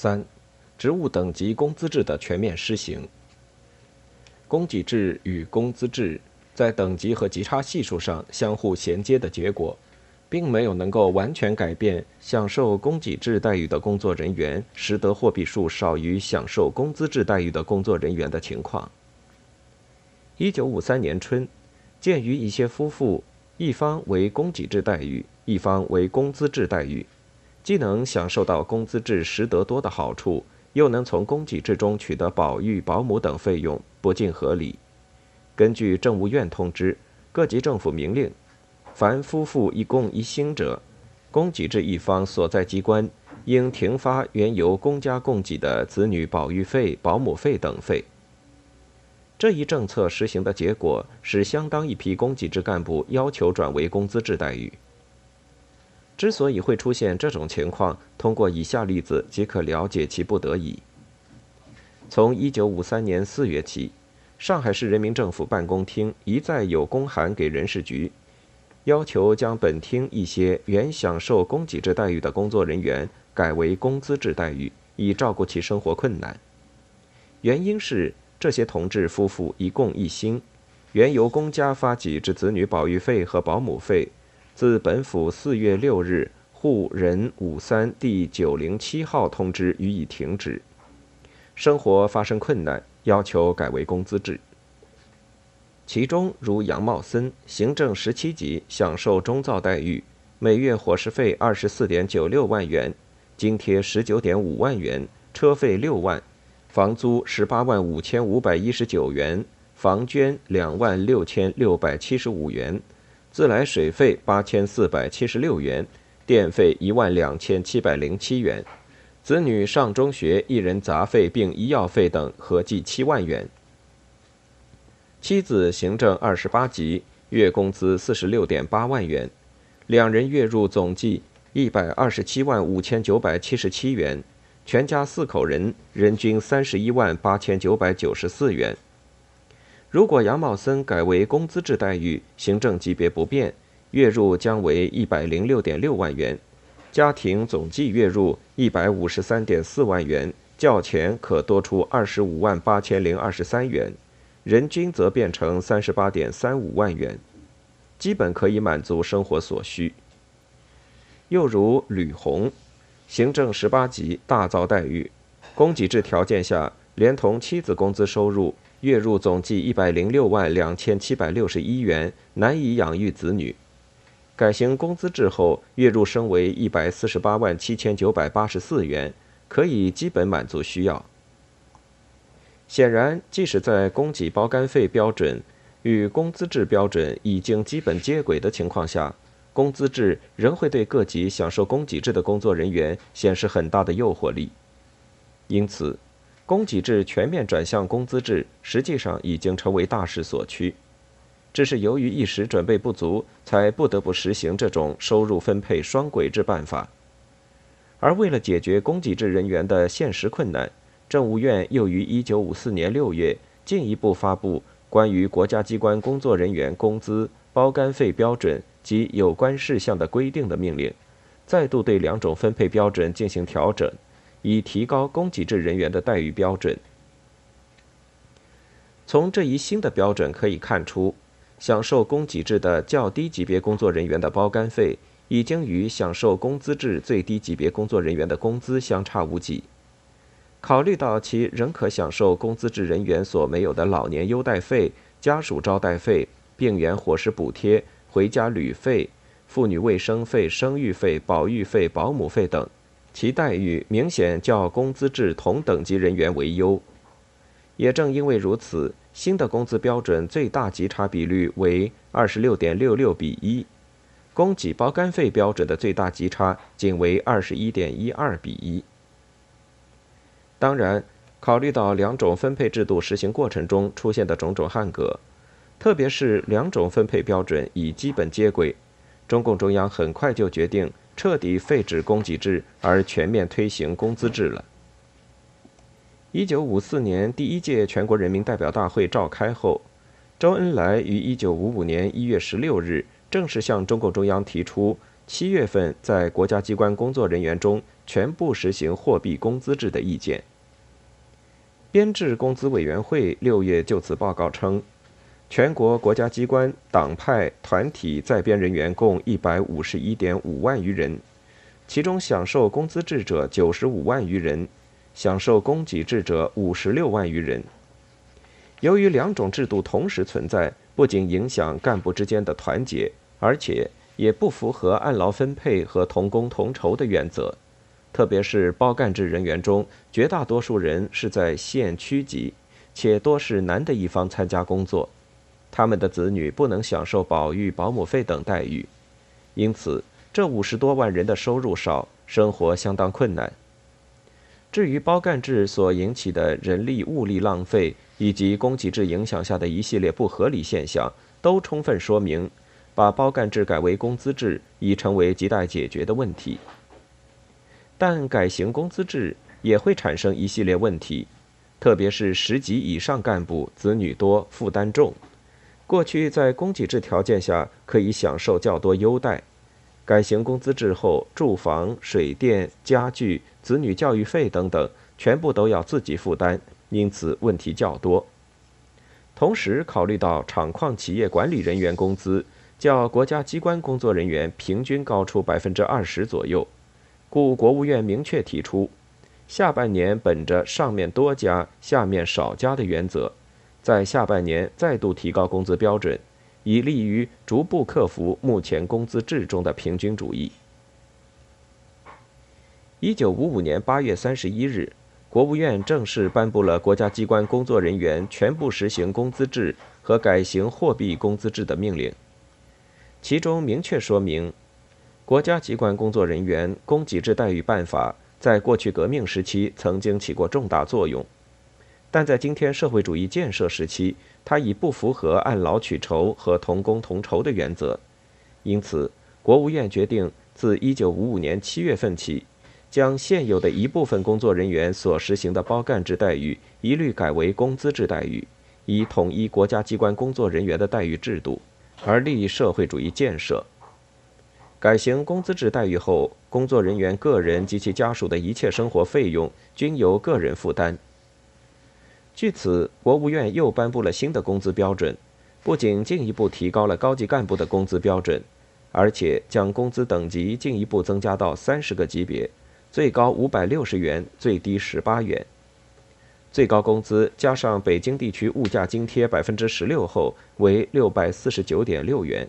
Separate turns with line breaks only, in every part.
三、职务等级工资制的全面施行。供给制与工资制在等级和级差系数上相互衔接的结果，并没有能够完全改变享受供给制待遇的工作人员实得货币数少于享受工资制待遇的工作人员的情况。一九五三年春，鉴于一些夫妇一方为供给制待遇，一方为工资制待遇。既能享受到工资制实得多的好处，又能从供给制中取得保育、保姆等费用，不尽合理。根据政务院通知，各级政府明令，凡夫妇一供一薪者，供给制一方所在机关应停发原由公家供给的子女保育费、保姆费等费。这一政策实行的结果，使相当一批供给制干部要求转为工资制待遇。之所以会出现这种情况，通过以下例子即可了解其不得已。从1953年4月起，上海市人民政府办公厅一再有公函给人事局，要求将本厅一些原享受供给制待遇的工作人员改为工资制待遇，以照顾其生活困难。原因是这些同志夫妇一共一薪，原由公家发给之子女保育费和保姆费。自本府四月六日沪人五三第九零七号通知予以停止。生活发生困难，要求改为工资制。其中如杨茂森，行政十七级，享受中造待遇，每月伙食费二十四点九六万元，津贴十九点五万元，车费六万，房租十八万五千五百一十九元，房捐两万六千六百七十五元。自来水费八千四百七十六元，电费一万两千七百零七元，子女上中学一人杂费并医药费等合计七万元。妻子行政二十八级，月工资四十六点八万元，两人月入总计一百二十七万五千九百七十七元，全家四口人人均三十一万八千九百九十四元。如果杨茂森改为工资制待遇，行政级别不变，月入将为一百零六点六万元，家庭总计月入一百五十三点四万元，较前可多出二十五万八千零二十三元，人均则变成三十八点三五万元，基本可以满足生活所需。又如吕红，行政十八级，大造待遇，供给制条件下，连同妻子工资收入。月入总计一百零六万两千七百六十一元，难以养育子女。改行工资制后，月入升为一百四十八万七千九百八十四元，可以基本满足需要。显然，即使在供给包干费标准与工资制标准已经基本接轨的情况下，工资制仍会对各级享受供给制的工作人员显示很大的诱惑力。因此。供给制全面转向工资制，实际上已经成为大势所趋，只是由于一时准备不足，才不得不实行这种收入分配双轨制办法。而为了解决供给制人员的现实困难，政务院又于1954年6月进一步发布关于国家机关工作人员工资包干费标准及有关事项的规定的命令，再度对两种分配标准进行调整。以提高供给制人员的待遇标准。从这一新的标准可以看出，享受供给制的较低级别工作人员的包干费，已经与享受工资制最低级别工作人员的工资相差无几。考虑到其仍可享受工资制人员所没有的老年优待费、家属招待费、病员伙食补贴、回家旅费、妇女卫生费、生育费、保育费、保姆费等。其待遇明显较工资制同等级人员为优，也正因为如此，新的工资标准最大级差比率为二十六点六六比一，供给包干费标准的最大级差仅为二十一点一二比一。当然，考虑到两种分配制度实行过程中出现的种种汉格，特别是两种分配标准已基本接轨，中共中央很快就决定。彻底废止供给制，而全面推行工资制了。一九五四年第一届全国人民代表大会召开后，周恩来于一九五五年一月十六日正式向中共中央提出，七月份在国家机关工作人员中全部实行货币工资制的意见。编制工资委员会六月就此报告称，全国国家机关、党派、团体在编人员共一百五十一点五万余人，其中享受工资制者九十五万余人，享受供给制者五十六万余人。由于两种制度同时存在，不仅影响干部之间的团结，而且也不符合按劳分配和同工同酬的原则。特别是包干制人员中，绝大多数人是在县区级，且多是男的一方参加工作，他们的子女不能享受保育、保姆费等待遇，因此这五十多万人的收入少，生活相当困难。至于包干制所引起的人力物力浪费，以及供给制影响下的一系列不合理现象，都充分说明，把包干制改为工资制已成为亟待解决的问题。但改行工资制也会产生一系列问题，特别是十级以上干部子女多、负担重。过去在供给制条件下可以享受较多优待，改行工资制后，住房、水电、家具、子女教育费等等全部都要自己负担，因此问题较多。同时，考虑到厂矿企业管理人员工资较国家机关工作人员平均高出百分之二十左右。故国务院明确提出，下半年本着上面多加、下面少加的原则，在下半年再度提高工资标准，以利于逐步克服目前工资制中的平均主义。一九五五年八月三十一日，国务院正式颁布了国家机关工作人员全部实行工资制和改行货币工资制的命令，其中明确说明。国家机关工作人员供给制待遇办法在过去革命时期曾经起过重大作用，但在今天社会主义建设时期，它已不符合按劳取酬和同工同酬的原则。因此，国务院决定自1955年7月份起，将现有的一部分工作人员所实行的包干制待遇一律改为工资制待遇，以统一国家机关工作人员的待遇制度，而利社会主义建设。改行工资制待遇后，工作人员个人及其家属的一切生活费用均由个人负担。据此，国务院又颁布了新的工资标准，不仅进一步提高了高级干部的工资标准，而且将工资等级进一步增加到三十个级别，最高五百六十元，最低十八元。最高工资加上北京地区物价津贴百分之十六后，为六百四十九点六元。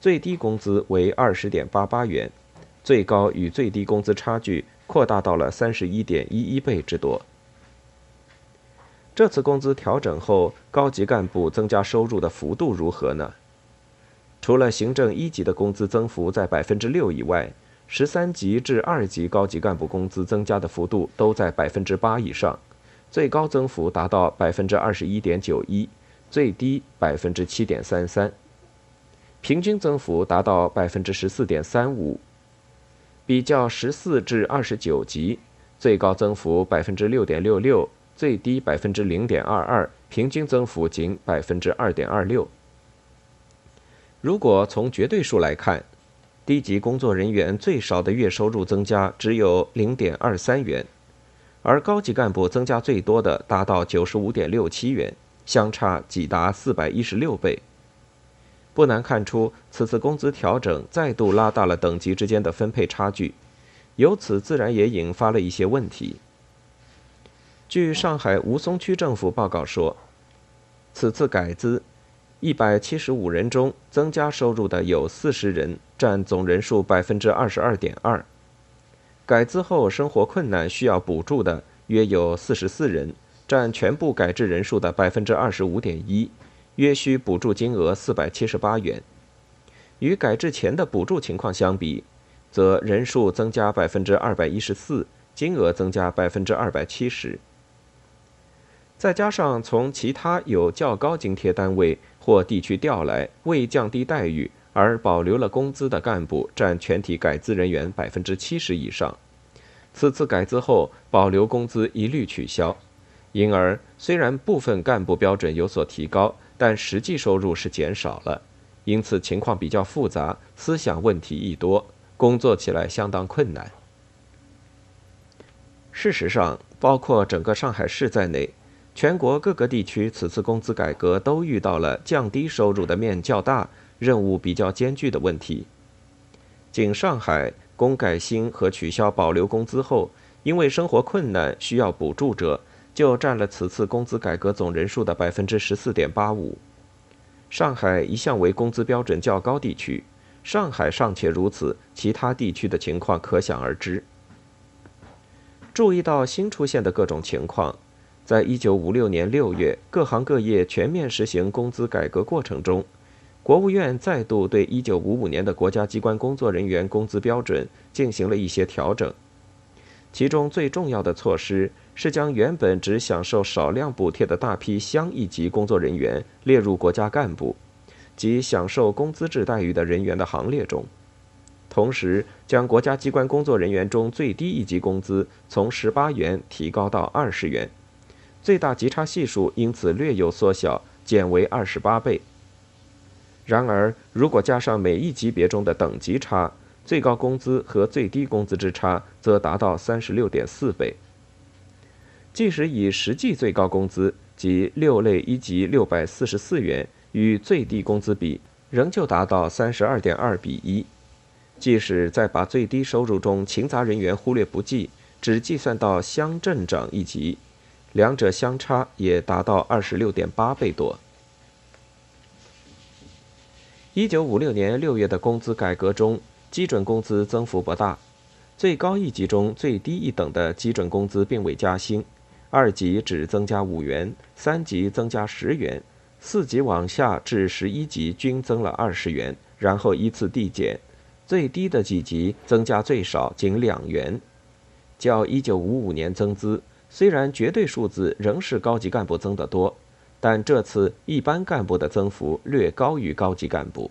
最低工资为二十点八八元，最高与最低工资差距扩大到了三十一点一一倍之多。这次工资调整后，高级干部增加收入的幅度如何呢？除了行政一级的工资增幅在百分之六以外，十三级至二级高级干部工资增加的幅度都在百分之八以上，最高增幅达到百分之二十一点九一，最低百分之七点三三。平均增幅达到百分之十四点三五，比较十四至二十九级，最高增幅百分之六点六六，最低百分之零点二二，平均增幅仅百分之二点二六。如果从绝对数来看，低级工作人员最少的月收入增加只有零点二三元，而高级干部增加最多的达到九十五点六七元，相差几达四百一十六倍。不难看出，此次工资调整再度拉大了等级之间的分配差距，由此自然也引发了一些问题。据上海吴淞区政府报告说，此次改资，一百七十五人中增加收入的有四十人，占总人数百分之二十二点二；改资后生活困难需要补助的约有四十四人，占全部改制人数的百分之二十五点一。约需补助金额四百七十八元，与改制前的补助情况相比，则人数增加百分之二百一十四，金额增加百分之二百七十。再加上从其他有较高津贴单位或地区调来，为降低待遇而保留了工资的干部，占全体改资人员百分之七十以上。此次改资后，保留工资一律取消，因而虽然部分干部标准有所提高。但实际收入是减少了，因此情况比较复杂，思想问题亦多，工作起来相当困难。事实上，包括整个上海市在内，全国各个地区此次工资改革都遇到了降低收入的面较大、任务比较艰巨的问题。仅上海工改薪和取消保留工资后，因为生活困难需要补助者，就占了此次工资改革总人数的百分之十四点八五。上海一向为工资标准较高地区，上海尚且如此，其他地区的情况可想而知。注意到新出现的各种情况，在一九五六年六月各行各业全面实行工资改革过程中，国务院再度对一九五五年的国家机关工作人员工资标准进行了一些调整。其中最重要的措施是将原本只享受少量补贴的大批乡一级工作人员列入国家干部及享受工资制待遇的人员的行列中，同时将国家机关工作人员中最低一级工资从十八元提高到二十元，最大极差系数因此略有缩小，减为二十八倍。然而，如果加上每一级别中的等级差，最高工资和最低工资之差则达到三十六点四倍。即使以实际最高工资及六类一级六百四十四元与最低工资比，仍旧达到三十二点二比一。即使再把最低收入中勤杂人员忽略不计，只计算到乡镇长一级，两者相差也达到二十六点八倍多。一九五六年六月的工资改革中。基准工资增幅不大，最高一级中最低一等的基准工资并未加薪，二级只增加五元，三级增加十元，四级往下至十一级均增了二十元，然后依次递减，最低的几级增加最少仅两元，较一九五五年增资，虽然绝对数字仍是高级干部增得多，但这次一般干部的增幅略高于高级干部。